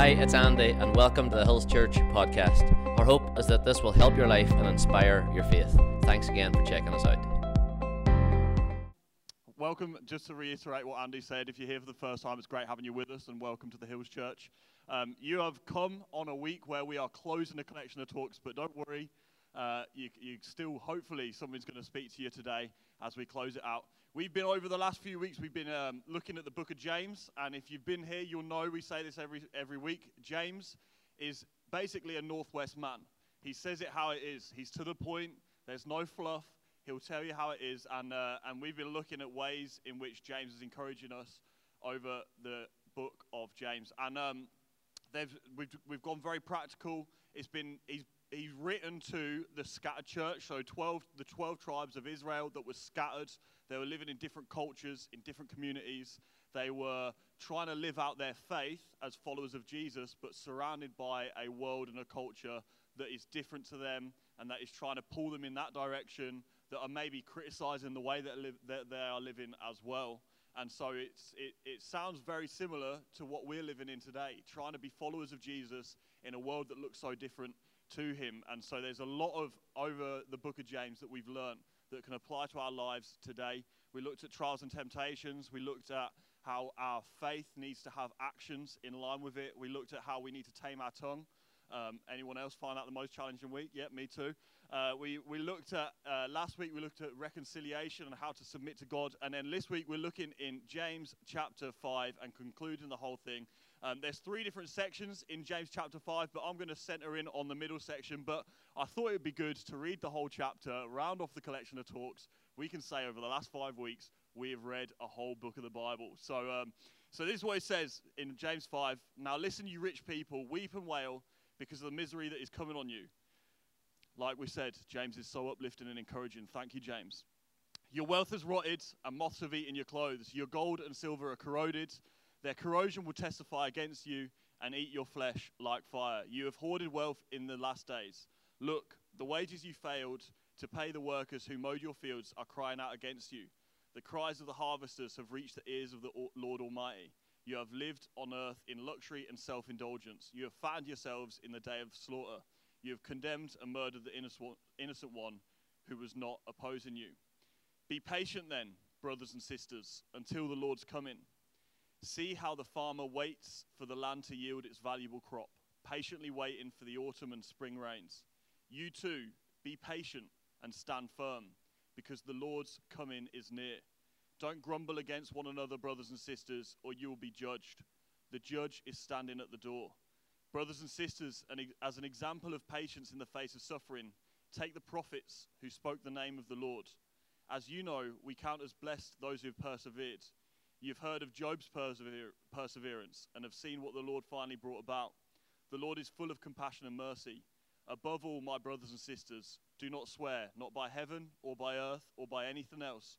Hi, it's Andy, and welcome to the Hills Church podcast. Our hope is that this will help your life and inspire your faith. Thanks again for checking us out. Welcome, just to reiterate what Andy said, if you're here for the first time, it's great having you with us, and welcome to the Hills Church. Um, you have come on a week where we are closing the collection of talks, but don't worry, uh, you, you still, hopefully, someone's going to speak to you today as we close it out. We've been over the last few weeks, we've been um, looking at the book of James, and if you've been here, you'll know we say this every, every week. James is basically a Northwest man. He says it how it is, he's to the point, there's no fluff. He'll tell you how it is, and, uh, and we've been looking at ways in which James is encouraging us over the book of James. And um, we've, we've gone very practical. It's been, he's he's written to the scattered church, so 12, the 12 tribes of Israel that were scattered. They were living in different cultures, in different communities. They were trying to live out their faith as followers of Jesus, but surrounded by a world and a culture that is different to them and that is trying to pull them in that direction, that are maybe criticizing the way that, live, that they are living as well. And so it's, it, it sounds very similar to what we're living in today, trying to be followers of Jesus in a world that looks so different to him. And so there's a lot of over the book of James that we've learned that can apply to our lives today. We looked at trials and temptations. We looked at how our faith needs to have actions in line with it. We looked at how we need to tame our tongue. Um, anyone else find that the most challenging week? Yeah, me too. Uh, we, we looked at, uh, last week, we looked at reconciliation and how to submit to God. And then this week, we're looking in James chapter 5 and concluding the whole thing um, there's three different sections in James chapter 5, but I'm going to center in on the middle section. But I thought it would be good to read the whole chapter, round off the collection of talks. We can say over the last five weeks, we have read a whole book of the Bible. So, um, so this is what it says in James 5. Now listen, you rich people, weep and wail because of the misery that is coming on you. Like we said, James is so uplifting and encouraging. Thank you, James. Your wealth has rotted, and moths have eaten your clothes. Your gold and silver are corroded their corrosion will testify against you and eat your flesh like fire. You have hoarded wealth in the last days. Look, the wages you failed to pay the workers who mowed your fields are crying out against you. The cries of the harvesters have reached the ears of the Lord Almighty. You have lived on earth in luxury and self indulgence. You have fattened yourselves in the day of slaughter. You have condemned and murdered the innocent one who was not opposing you. Be patient then, brothers and sisters, until the Lord's coming. See how the farmer waits for the land to yield its valuable crop, patiently waiting for the autumn and spring rains. You too, be patient and stand firm, because the Lord's coming is near. Don't grumble against one another, brothers and sisters, or you will be judged. The judge is standing at the door. Brothers and sisters, as an example of patience in the face of suffering, take the prophets who spoke the name of the Lord. As you know, we count as blessed those who have persevered. You've heard of Job's persever- perseverance and have seen what the Lord finally brought about. The Lord is full of compassion and mercy. Above all, my brothers and sisters, do not swear, not by heaven or by earth or by anything else.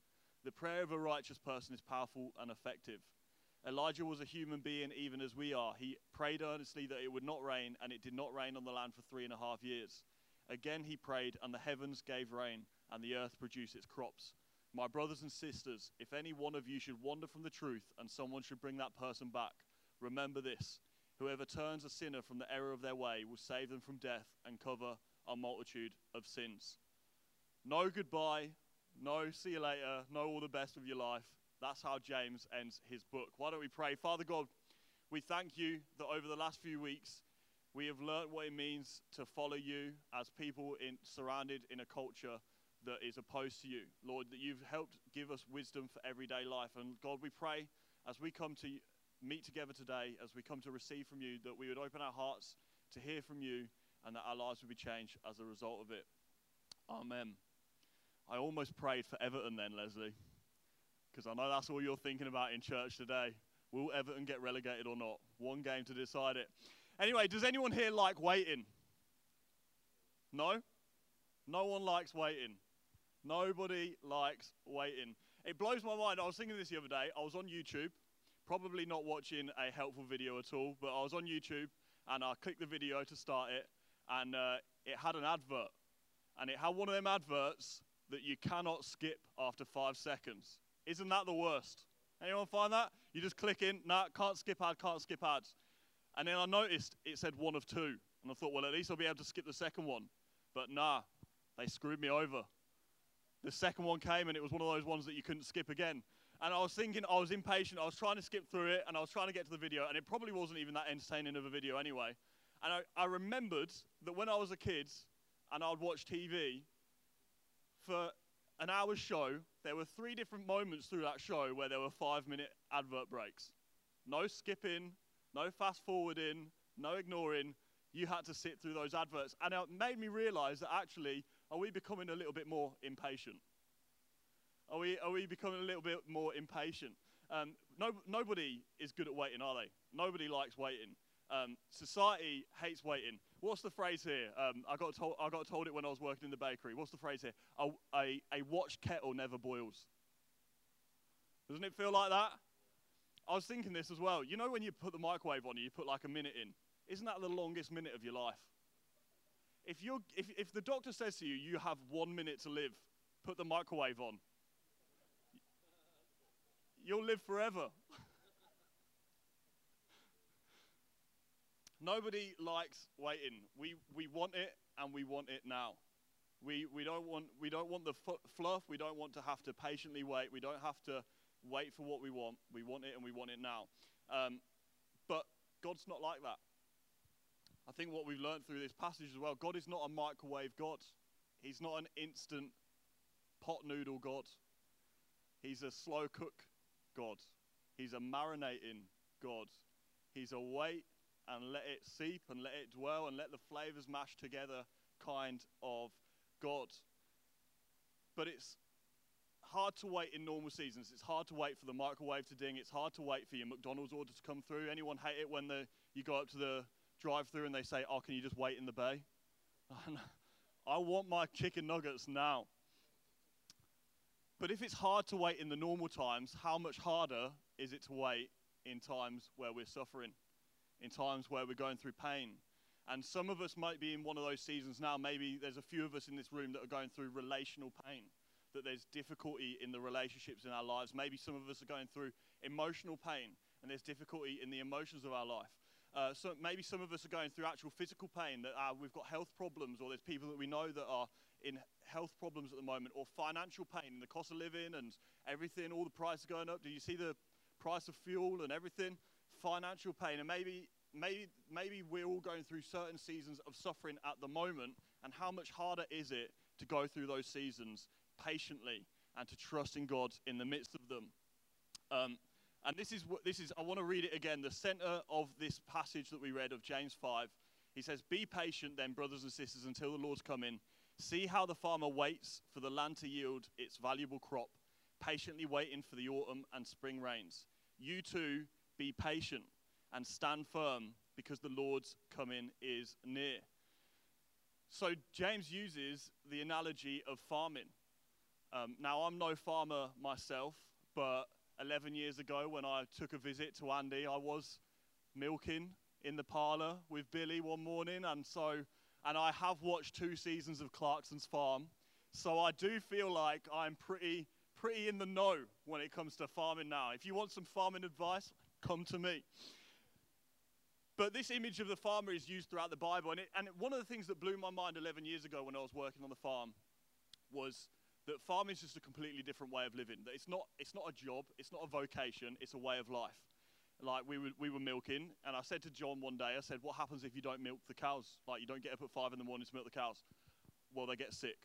The prayer of a righteous person is powerful and effective. Elijah was a human being, even as we are. He prayed earnestly that it would not rain, and it did not rain on the land for three and a half years. Again he prayed, and the heavens gave rain, and the earth produced its crops. My brothers and sisters, if any one of you should wander from the truth and someone should bring that person back, remember this whoever turns a sinner from the error of their way will save them from death and cover a multitude of sins. No goodbye, no see you later, no all the best of your life. That's how James ends his book. Why don't we pray? Father God, we thank you that over the last few weeks we have learned what it means to follow you as people in, surrounded in a culture that is opposed to you. Lord, that you've helped give us wisdom for everyday life. And God, we pray as we come to meet together today, as we come to receive from you, that we would open our hearts to hear from you and that our lives would be changed as a result of it. Amen. I almost prayed for Everton then, Leslie, because I know that's all you're thinking about in church today. Will Everton get relegated or not? One game to decide it. Anyway, does anyone here like waiting? No? No one likes waiting. Nobody likes waiting. It blows my mind. I was thinking this the other day. I was on YouTube, probably not watching a helpful video at all, but I was on YouTube and I clicked the video to start it, and uh, it had an advert. And it had one of them adverts that you cannot skip after five seconds. Isn't that the worst? Anyone find that? You just click in, nah, can't skip ad, can't skip ads. And then I noticed it said one of two. And I thought, well, at least I'll be able to skip the second one. But nah, they screwed me over. The second one came and it was one of those ones that you couldn't skip again. And I was thinking, I was impatient. I was trying to skip through it and I was trying to get to the video. And it probably wasn't even that entertaining of a video anyway. And I, I remembered that when I was a kid and I'd watch TV, for an hour's show, there were three different moments through that show where there were five minute advert breaks. No skipping, no fast forwarding, no ignoring. You had to sit through those adverts. And it made me realize that actually, are we becoming a little bit more impatient? Are we, are we becoming a little bit more impatient? Um, no, nobody is good at waiting, are they? Nobody likes waiting. Um, society hates waiting. What's the phrase here? Um, I, got told, I got told it when I was working in the bakery. What's the phrase here? A, a, a watched kettle never boils. Doesn't it feel like that? I was thinking this as well. You know when you put the microwave on and you put like a minute in? Isn't that the longest minute of your life? If, you're, if, if the doctor says to you, you have one minute to live, put the microwave on, you'll live forever. Nobody likes waiting. We, we want it and we want it now. We, we, don't want, we don't want the fluff. We don't want to have to patiently wait. We don't have to wait for what we want. We want it and we want it now. Um, but God's not like that. I think what we've learned through this passage as well God is not a microwave God, He's not an instant pot noodle God. He's a slow cook God. He's a marinating God. He's a wait and let it seep and let it dwell and let the flavors mash together kind of God. But it's hard to wait in normal seasons. It's hard to wait for the microwave to ding. It's hard to wait for your McDonald's order to come through. Anyone hate it when the, you go up to the drive through and they say, Oh, can you just wait in the bay? I want my chicken nuggets now. But if it's hard to wait in the normal times, how much harder is it to wait in times where we're suffering? In times where we're going through pain. And some of us might be in one of those seasons now. Maybe there's a few of us in this room that are going through relational pain, that there's difficulty in the relationships in our lives. Maybe some of us are going through emotional pain, and there's difficulty in the emotions of our life. Uh, so maybe some of us are going through actual physical pain, that uh, we've got health problems, or there's people that we know that are in health problems at the moment, or financial pain, and the cost of living and everything, all the prices going up. Do you see the price of fuel and everything? Financial pain, and maybe, maybe, maybe we're all going through certain seasons of suffering at the moment, and how much harder is it to go through those seasons patiently and to trust in God in the midst of them? Um, and this is what this is. I want to read it again. The center of this passage that we read of James 5, he says, Be patient then, brothers and sisters, until the Lord's come in. See how the farmer waits for the land to yield its valuable crop, patiently waiting for the autumn and spring rains. You too be patient and stand firm because the Lord's coming is near. So, James uses the analogy of farming. Um, now, I'm no farmer myself, but 11 years ago, when I took a visit to Andy, I was milking in the parlor with Billy one morning, and so, and I have watched two seasons of Clarkson's Farm, so I do feel like I'm pretty, pretty in the know when it comes to farming now. If you want some farming advice, come to me. But this image of the farmer is used throughout the Bible. And, it, and one of the things that blew my mind 11 years ago when I was working on the farm was that farming is just a completely different way of living. That it's not, it's not a job, it's not a vocation, it's a way of life. Like we were, we were milking, and I said to John one day, I said, What happens if you don't milk the cows? Like you don't get up at five in the morning to milk the cows? Well, they get sick.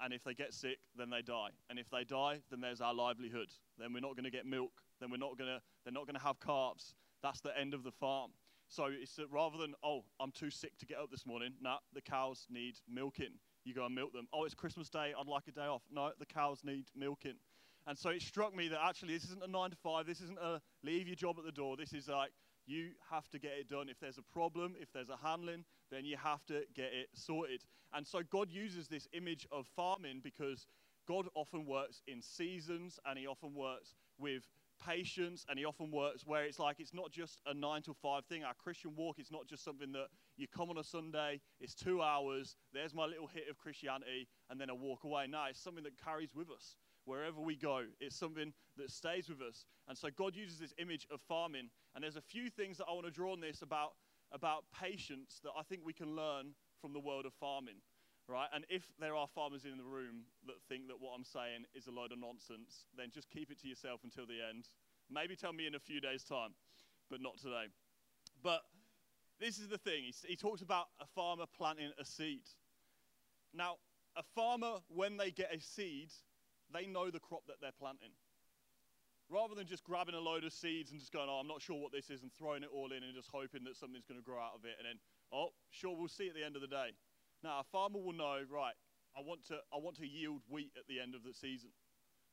And if they get sick, then they die. And if they die, then there's our livelihood. Then we're not going to get milk. Then we're not to, they're not going to have carbs. That's the end of the farm. So it's that rather than, oh, I'm too sick to get up this morning, nah, the cows need milking. You go and milk them. Oh, it's Christmas Day, I'd like a day off. No, the cows need milking. And so it struck me that actually this isn't a nine to five, this isn't a leave your job at the door. This is like You have to get it done. If there's a problem, if there's a handling, then you have to get it sorted. And so God uses this image of farming because God often works in seasons and He often works with patience and He often works where it's like it's not just a nine to five thing. Our Christian walk is not just something that you come on a Sunday, it's two hours, there's my little hit of Christianity, and then I walk away. No, it's something that carries with us wherever we go. It's something that stays with us. And so God uses this image of farming. And there's a few things that I want to draw on this about, about patience that I think we can learn from the world of farming. Right? And if there are farmers in the room that think that what I'm saying is a load of nonsense, then just keep it to yourself until the end. Maybe tell me in a few days' time, but not today. But this is the thing. He, he talks about a farmer planting a seed. Now, a farmer, when they get a seed, they know the crop that they're planting. Rather than just grabbing a load of seeds and just going, oh, I'm not sure what this is, and throwing it all in and just hoping that something's going to grow out of it, and then, oh, sure, we'll see at the end of the day. Now, a farmer will know, right, I want to, I want to yield wheat at the end of the season,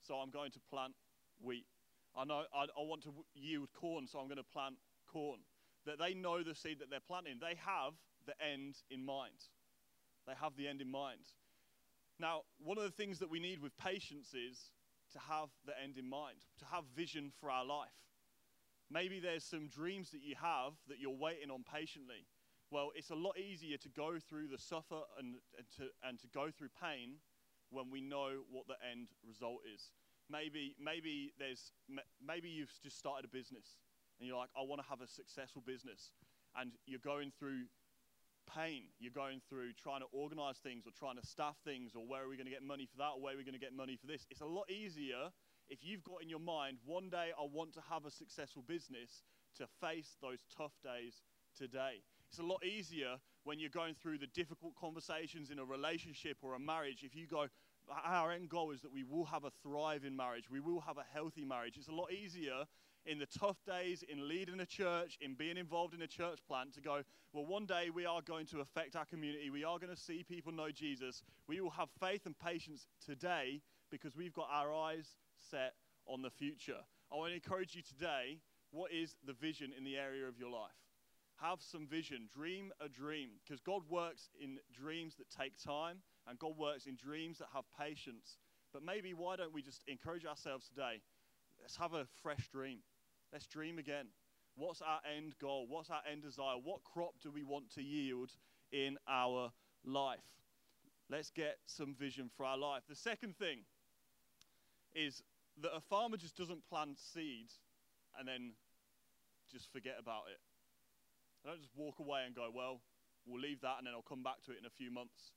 so I'm going to plant wheat. I know I, I want to yield corn, so I'm going to plant corn. That they know the seed that they're planting. They have the end in mind. They have the end in mind. Now, one of the things that we need with patience is to have the end in mind, to have vision for our life. Maybe there's some dreams that you have that you're waiting on patiently. Well, it's a lot easier to go through the suffer and, and, to, and to go through pain when we know what the end result is. Maybe, maybe, there's, maybe you've just started a business and you're like, I want to have a successful business. And you're going through pain you're going through trying to organize things or trying to staff things or where are we going to get money for that or where are we going to get money for this. It's a lot easier if you've got in your mind, one day I want to have a successful business to face those tough days today. It's a lot easier when you're going through the difficult conversations in a relationship or a marriage. If you go, our end goal is that we will have a thriving marriage, we will have a healthy marriage. It's a lot easier in the tough days, in leading a church, in being involved in a church plant, to go, well, one day we are going to affect our community. We are going to see people know Jesus. We will have faith and patience today because we've got our eyes set on the future. I want to encourage you today what is the vision in the area of your life? Have some vision. Dream a dream because God works in dreams that take time and God works in dreams that have patience. But maybe why don't we just encourage ourselves today? Let's have a fresh dream. Let's dream again. What's our end goal? What's our end desire? What crop do we want to yield in our life? Let's get some vision for our life. The second thing is that a farmer just doesn't plant seeds and then just forget about it. They don't just walk away and go, well, we'll leave that and then I'll come back to it in a few months.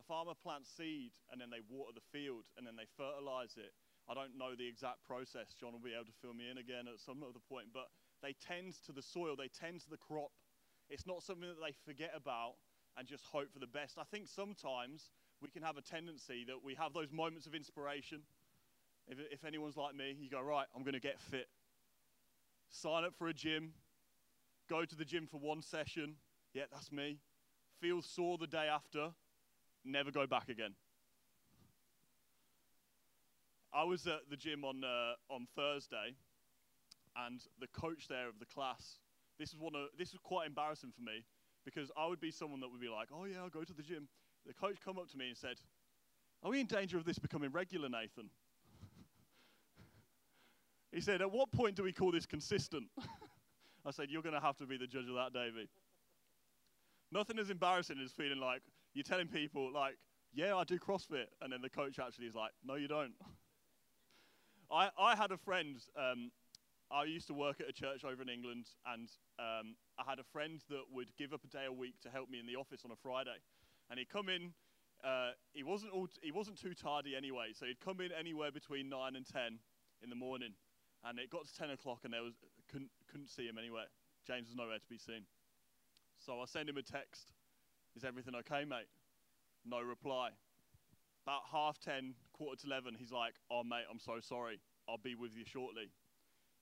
A farmer plants seed and then they water the field and then they fertilize it I don't know the exact process. John will be able to fill me in again at some other point. But they tend to the soil, they tend to the crop. It's not something that they forget about and just hope for the best. I think sometimes we can have a tendency that we have those moments of inspiration. If, if anyone's like me, you go, right, I'm going to get fit. Sign up for a gym. Go to the gym for one session. Yeah, that's me. Feel sore the day after. Never go back again. I was at the gym on, uh, on Thursday, and the coach there of the class, this is, one of, this was quite embarrassing for me because I would be someone that would be like, oh, yeah, I'll go to the gym. The coach come up to me and said, are we in danger of this becoming regular, Nathan? he said, at what point do we call this consistent? I said, you're going to have to be the judge of that, Davey. Nothing as embarrassing as feeling like you're telling people, like, yeah, I do CrossFit. And then the coach actually is like, no, you don't. I, I had a friend, um, I used to work at a church over in England, and um, I had a friend that would give up a day a week to help me in the office on a Friday. And he'd come in, uh, he, wasn't all he wasn't too tardy anyway, so he'd come in anywhere between 9 and 10 in the morning. And it got to 10 o'clock, and there was, couldn't, couldn't see him anywhere. James was nowhere to be seen. So I send him a text Is everything okay, mate? No reply about half 10, quarter to 11, he's like, oh, mate, I'm so sorry. I'll be with you shortly.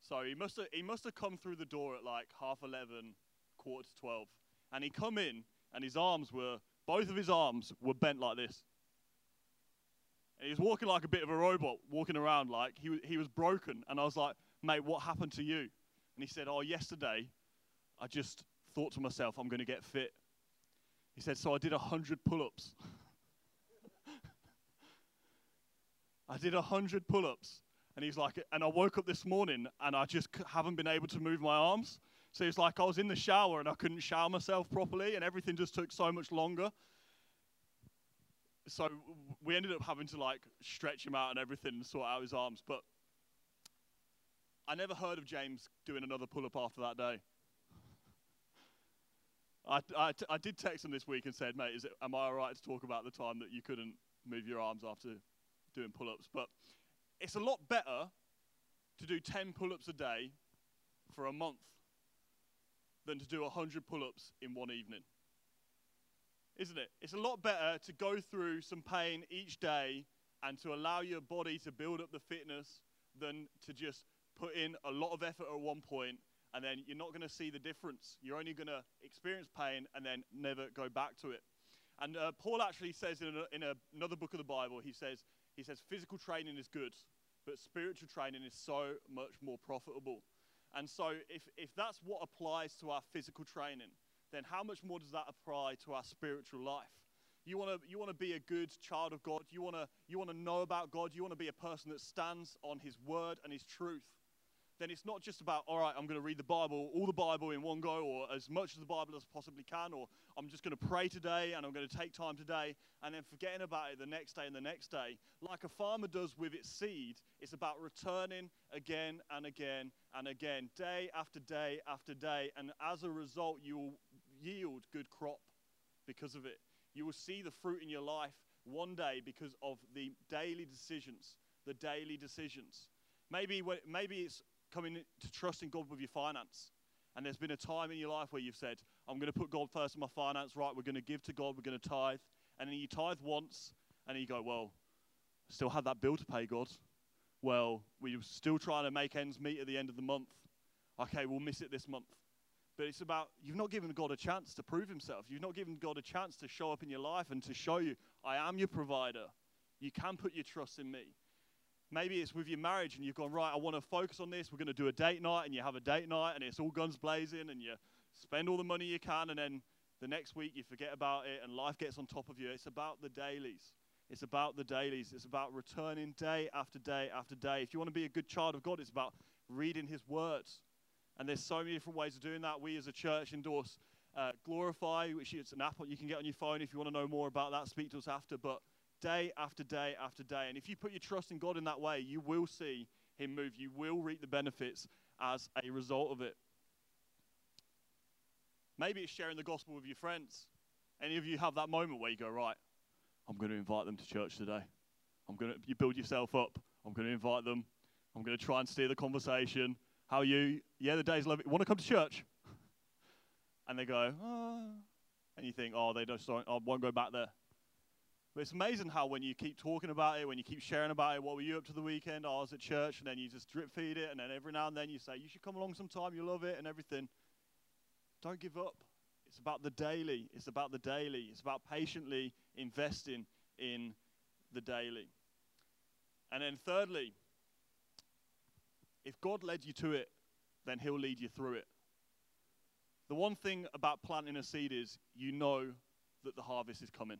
So he must have, he must have come through the door at like half 11, quarter to 12. And he come in, and his arms were, both of his arms were bent like this. And he was walking like a bit of a robot, walking around like he, he was broken. And I was like, mate, what happened to you? And he said, oh, yesterday I just thought to myself, I'm going to get fit. He said, So I did 100 pull ups. I did 100 pull ups. And he's like, and I woke up this morning and I just haven't been able to move my arms. So it's like I was in the shower and I couldn't shower myself properly and everything just took so much longer. So we ended up having to like stretch him out and everything and sort out his arms. But I never heard of James doing another pull up after that day. I, I, I did text him this week and said, mate, is it, am I all right to talk about the time that you couldn't move your arms after doing pull ups? But it's a lot better to do 10 pull ups a day for a month than to do 100 pull ups in one evening. Isn't it? It's a lot better to go through some pain each day and to allow your body to build up the fitness than to just put in a lot of effort at one point and then you're not going to see the difference. You're only going to experience pain and then never go back to it. And uh, Paul actually says in, a, in a, another book of the Bible, he says, he says, physical training is good, but spiritual training is so much more profitable. And so, if, if that's what applies to our physical training, then how much more does that apply to our spiritual life? You want to you wanna be a good child of God. You want to you wanna know about God. You want to be a person that stands on His word and His truth then it's not just about, all right, I'm going to read the Bible, all the Bible in one go, or as much of the Bible as I possibly can, or I'm just going to pray today and I'm going to take time today, and then forgetting about it the next day and the next day. Like a farmer does with its seed, it's about returning again and again and again, day after day after day, and as a result, you will yield good crop because of it. You will see the fruit in your life one day because of the daily decisions, the daily decisions. Maybe, maybe it's coming to trusting God with your finance. And there's been a time in your life where you've said, I'm going to put God first in my finance, right? We're going to give to God, we're going to tithe. And then you tithe once, and you go, Well, still had that bill to pay, God. Well, we're still trying to make ends meet at the end of the month. Okay, we'll miss it this month. But it's about you've not given God a chance to prove himself. You've not given God a chance to show up in your life and to show you, I am your provider. You can put your trust in me. Maybe it's with your marriage and you've gone, right, I want to focus on this. We're going to do a date night, and you have a date night, and it's all guns blazing, and you spend all the money you can, and then the next week you forget about it, and life gets on top of you. It's about the dailies. It's about the dailies. It's about returning day after day after day. If you want to be a good child of God, it's about reading His words. And there's so many different ways of doing that. We as a church endorse uh, Glorify, which is an app you can get on your phone. If you want to know more about that, speak to us after. But day after day after day. And if you put your trust in God in that way, you will see Him move. You will reap the benefits as a result of it. Maybe it's sharing the gospel with your friends. Any of you have that moment where you go, right, I'm going to invite them to church today. I'm going to, you build yourself up. I'm going to invite them. I'm going to try and steer the conversation. How are you? Yeah, the day's lovely. Want to come to church? and they go, oh. and you think, oh, they just don't, I won't go back there. But it's amazing how when you keep talking about it, when you keep sharing about it, what were you up to the weekend? Oh, I was at church, and then you just drip feed it, and then every now and then you say, you should come along sometime, you love it, and everything. Don't give up. It's about the daily. It's about the daily. It's about patiently investing in the daily. And then, thirdly, if God led you to it, then He'll lead you through it. The one thing about planting a seed is you know that the harvest is coming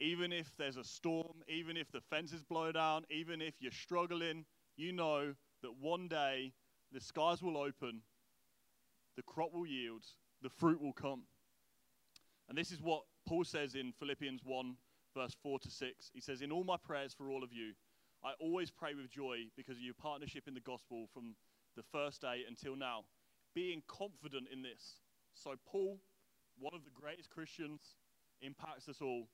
even if there's a storm, even if the fences blow down, even if you're struggling, you know that one day the skies will open, the crop will yield, the fruit will come. And this is what Paul says in Philippians 1, verse 4 to 6. He says, In all my prayers for all of you, I always pray with joy because of your partnership in the gospel from the first day until now, being confident in this. So, Paul, one of the greatest Christians, impacts us all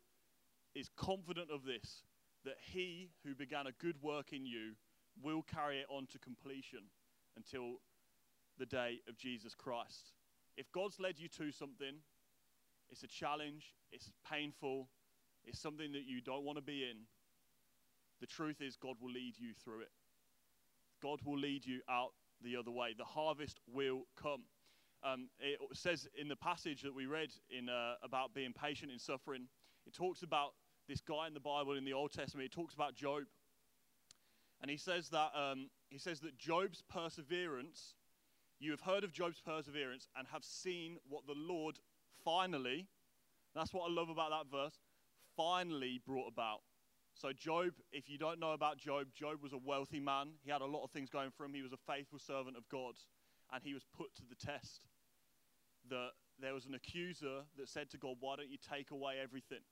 is confident of this that he who began a good work in you will carry it on to completion until the day of Jesus Christ. If God's led you to something, it's a challenge, it's painful, it's something that you don't want to be in. The truth is, God will lead you through it. God will lead you out the other way. The harvest will come. Um, it says in the passage that we read in uh, about being patient in suffering, it talks about this guy in the Bible in the Old Testament. He talks about Job, and he says that um, he says that Job's perseverance You have heard of Job's perseverance and have seen what the Lord finally, that's what I love about that verse, finally brought about. So, Job, if you don't know about Job, Job was a wealthy man. He had a lot of things going for him. He was a faithful servant of God, and he was put to the test. That there was an accuser that said to God, Why don't you take away everything?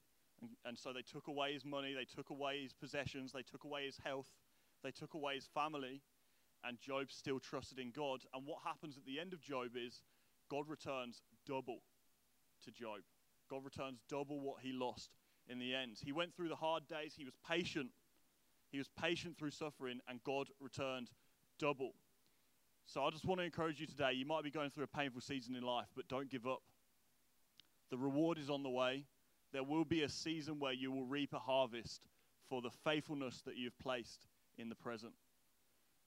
And, and so they took away his money, they took away his possessions, they took away his health, they took away his family, and Job still trusted in God. And what happens at the end of Job is God returns double to Job. God returns double what he lost in the end. He went through the hard days, he was patient. He was patient through suffering, and God returned double. So I just want to encourage you today. You might be going through a painful season in life, but don't give up. The reward is on the way. There will be a season where you will reap a harvest for the faithfulness that you've placed in the present.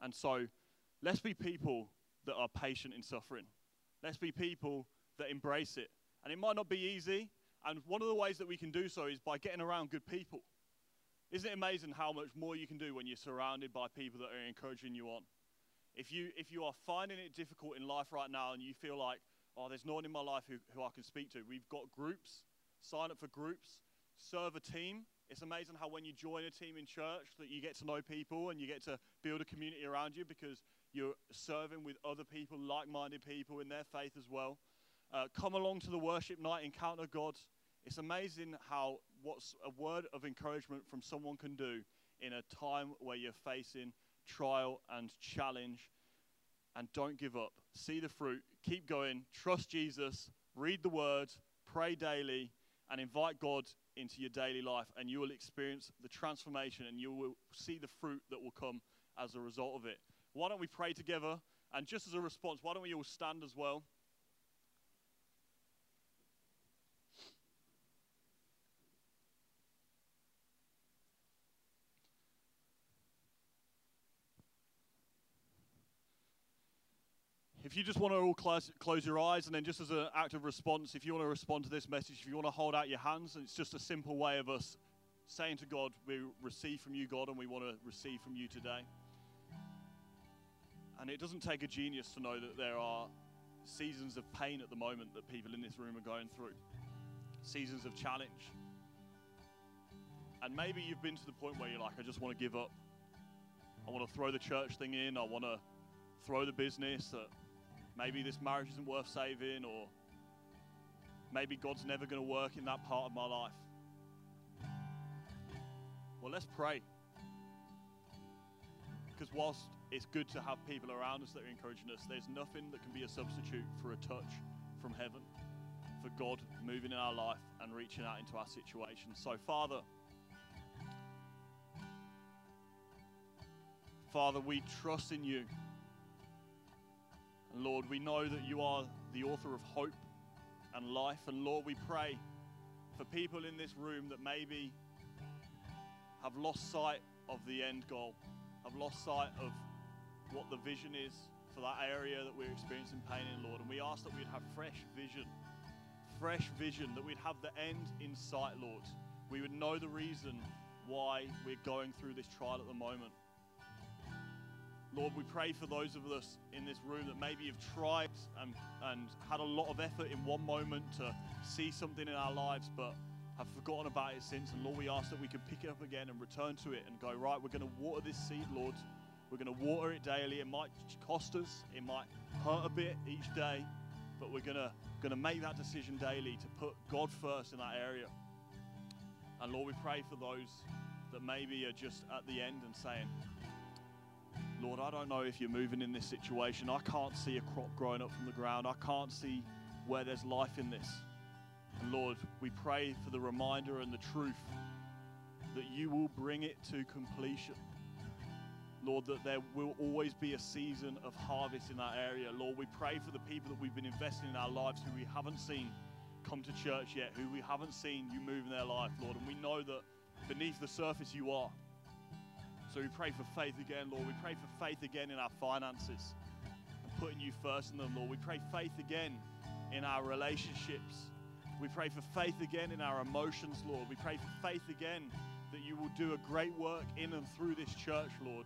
And so let's be people that are patient in suffering. Let's be people that embrace it. And it might not be easy. And one of the ways that we can do so is by getting around good people. Isn't it amazing how much more you can do when you're surrounded by people that are encouraging you on? If you, if you are finding it difficult in life right now and you feel like, oh, there's no one in my life who, who I can speak to, we've got groups. Sign up for groups. Serve a team. It's amazing how when you join a team in church that you get to know people and you get to build a community around you because you're serving with other people, like-minded people in their faith as well. Uh, come along to the worship night, encounter God. It's amazing how what's a word of encouragement from someone can do in a time where you're facing trial and challenge. And don't give up. See the fruit. Keep going. Trust Jesus. Read the word. Pray daily. And invite God into your daily life. And you will experience the transformation and you will see the fruit that will come as a result of it. Why don't we pray together? And just as a response, why don't we all stand as well? If you just want to all close, close your eyes and then just as an act of response, if you want to respond to this message, if you want to hold out your hands, it's just a simple way of us saying to God, we receive from you, God, and we want to receive from you today. And it doesn't take a genius to know that there are seasons of pain at the moment that people in this room are going through, seasons of challenge. And maybe you've been to the point where you're like, I just want to give up. I want to throw the church thing in. I want to throw the business. Maybe this marriage isn't worth saving, or maybe God's never going to work in that part of my life. Well, let's pray. Because whilst it's good to have people around us that are encouraging us, there's nothing that can be a substitute for a touch from heaven, for God moving in our life and reaching out into our situation. So, Father, Father, we trust in you. And Lord, we know that you are the author of hope and life. And Lord, we pray for people in this room that maybe have lost sight of the end goal, have lost sight of what the vision is for that area that we're experiencing pain in, Lord. And we ask that we'd have fresh vision, fresh vision, that we'd have the end in sight, Lord. We would know the reason why we're going through this trial at the moment. Lord, we pray for those of us in this room that maybe have tried and, and had a lot of effort in one moment to see something in our lives, but have forgotten about it since. And Lord, we ask that we can pick it up again and return to it and go, right, we're going to water this seed, Lord. We're going to water it daily. It might cost us, it might hurt a bit each day, but we're going to, going to make that decision daily to put God first in that area. And Lord, we pray for those that maybe are just at the end and saying, Lord, I don't know if you're moving in this situation. I can't see a crop growing up from the ground. I can't see where there's life in this. And Lord, we pray for the reminder and the truth that you will bring it to completion. Lord, that there will always be a season of harvest in that area. Lord, we pray for the people that we've been investing in our lives who we haven't seen come to church yet, who we haven't seen you move in their life, Lord. And we know that beneath the surface you are. So we pray for faith again, Lord. We pray for faith again in our finances and putting you first in them, Lord. We pray faith again in our relationships. We pray for faith again in our emotions, Lord. We pray for faith again that you will do a great work in and through this church, Lord.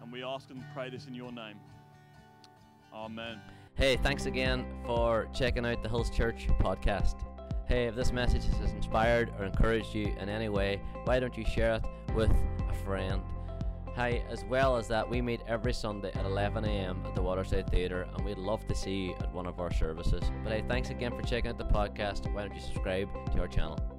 And we ask and pray this in your name. Amen. Hey, thanks again for checking out the Hills Church podcast. Hey, if this message has inspired or encouraged you in any way, why don't you share it with a friend? Hi, as well as that, we meet every Sunday at 11 a.m. at the Waterside Theatre, and we'd love to see you at one of our services. But hey, thanks again for checking out the podcast. Why don't you subscribe to our channel?